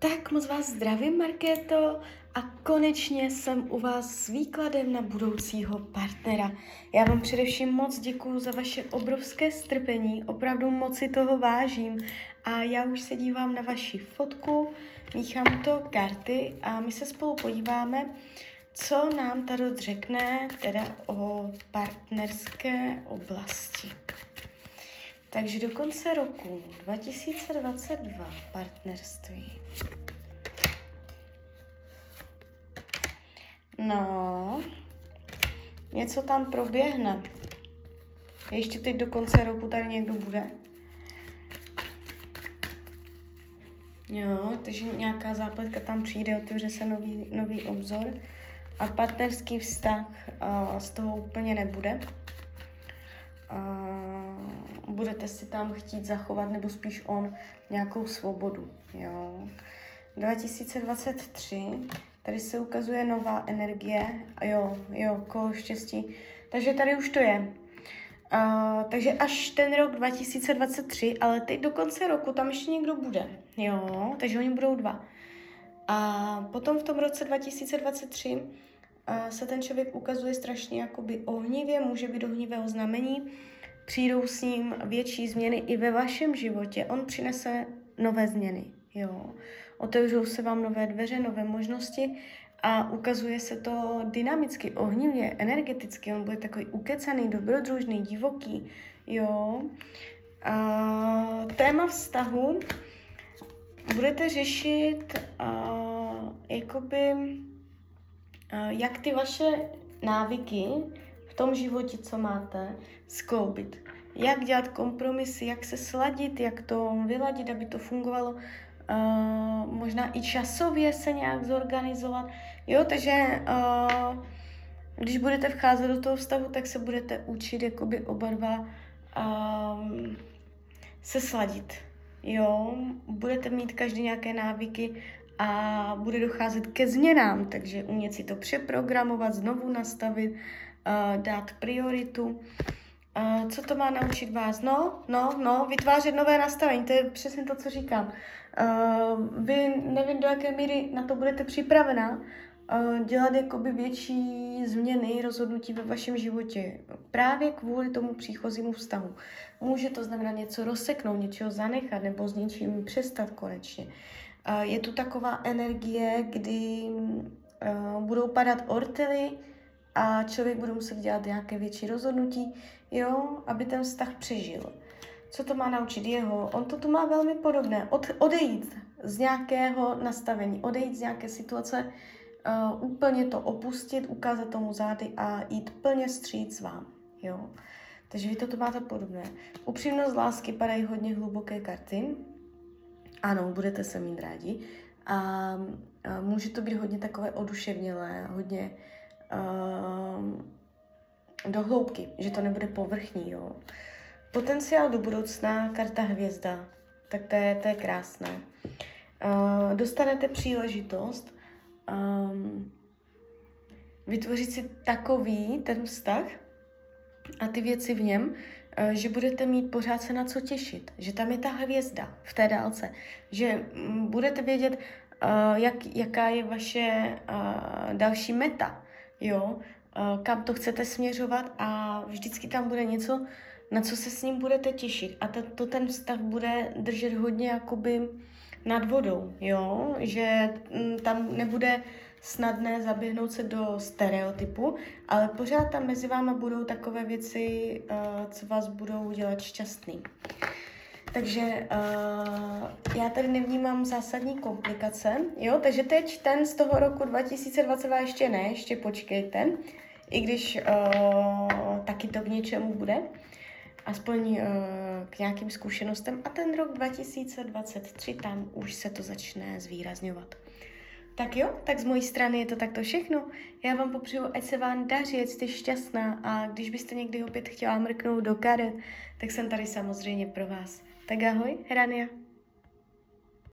Tak moc vás zdravím, Markéto, a konečně jsem u vás s výkladem na budoucího partnera. Já vám především moc děkuju za vaše obrovské strpení, opravdu moc si toho vážím a já už se dívám na vaši fotku, míchám to karty a my se spolu podíváme, co nám Tarot řekne teda o partnerské oblasti. Takže do konce roku 2022 partnerství. No, něco tam proběhne. Ještě teď do konce roku tady někdo bude. Jo, takže nějaká zápletka tam přijde, otevře se nový, nový obzor a partnerský vztah uh, z toho úplně nebude. Budete si tam chtít zachovat, nebo spíš on, nějakou svobodu. Jo. 2023 Tady se ukazuje nová energie. Jo, jo, kolo štěstí. Takže tady už to je. Uh, takže až ten rok 2023, ale teď do konce roku tam ještě někdo bude. Jo, takže oni budou dva. A potom v tom roce 2023 uh, se ten člověk ukazuje strašně jakoby ohnivě, může být ohnivé znamení, přijdou s ním větší změny i ve vašem životě. On přinese nové změny. Jo otevřou se vám nové dveře, nové možnosti a ukazuje se to dynamicky, ohnivě, energeticky. On bude takový ukecaný, dobrodružný, divoký, jo. A, téma vztahu budete řešit a, jakoby, a, jak ty vaše návyky tom životě, co máte, skloubit. Jak dělat kompromisy, jak se sladit, jak to vyladit, aby to fungovalo uh, možná i časově se nějak zorganizovat. Jo, takže uh, když budete vcházet do toho vztahu, tak se budete učit jakoby oba dva um, se sladit. Jo, budete mít každý nějaké návyky a bude docházet ke změnám, takže umět si to přeprogramovat, znovu nastavit, dát prioritu. Uh, co to má naučit vás? No, no, no, vytvářet nové nastavení, to je přesně to, co říkám. Uh, vy nevím, do jaké míry na to budete připravená dělat jakoby větší změny, rozhodnutí ve vašem životě. Právě kvůli tomu příchozímu vztahu. Může to znamenat něco rozseknout, něčeho zanechat nebo s něčím přestat konečně. Je tu taková energie, kdy budou padat ortely a člověk bude muset dělat nějaké větší rozhodnutí, jo, aby ten vztah přežil co to má naučit jeho. On to tu má velmi podobné. Od, odejít z nějakého nastavení, odejít z nějaké situace, uh, úplně to opustit, ukázat tomu zády a jít plně stříc vám. Jo? Takže vy to máte podobné. Upřímnost lásky padají hodně hluboké karty. Ano, budete se mít rádi. A, a může to být hodně takové oduševnělé, hodně uh, do hloubky, že to nebude povrchní. Jo? Potenciál do budoucna, karta hvězda, tak to je, to je krásné. Uh, dostanete příležitost um, vytvořit si takový ten vztah a ty věci v něm, uh, že budete mít pořád se na co těšit, že tam je ta hvězda v té dálce, že um, budete vědět, uh, jak, jaká je vaše uh, další meta, jo, kam to chcete směřovat a vždycky tam bude něco, na co se s ním budete těšit. A to, to ten vztah bude držet hodně jakoby nad vodou, jo, že m, tam nebude snadné zaběhnout se do stereotypu, ale pořád tam mezi váma budou takové věci, uh, co vás budou dělat šťastný. Takže uh, já tady nevnímám zásadní komplikace, jo, takže teď ten z toho roku 2022 ještě ne, ještě počkejte, i když uh, taky to k něčemu bude aspoň uh, k nějakým zkušenostem a ten rok 2023 tam už se to začne zvýrazňovat. Tak jo, tak z mojí strany je to takto všechno. Já vám popřeju, ať se vám daří, ať jste šťastná a když byste někdy opět chtěla mrknout do karet, tak jsem tady samozřejmě pro vás. Tak ahoj, Hrania.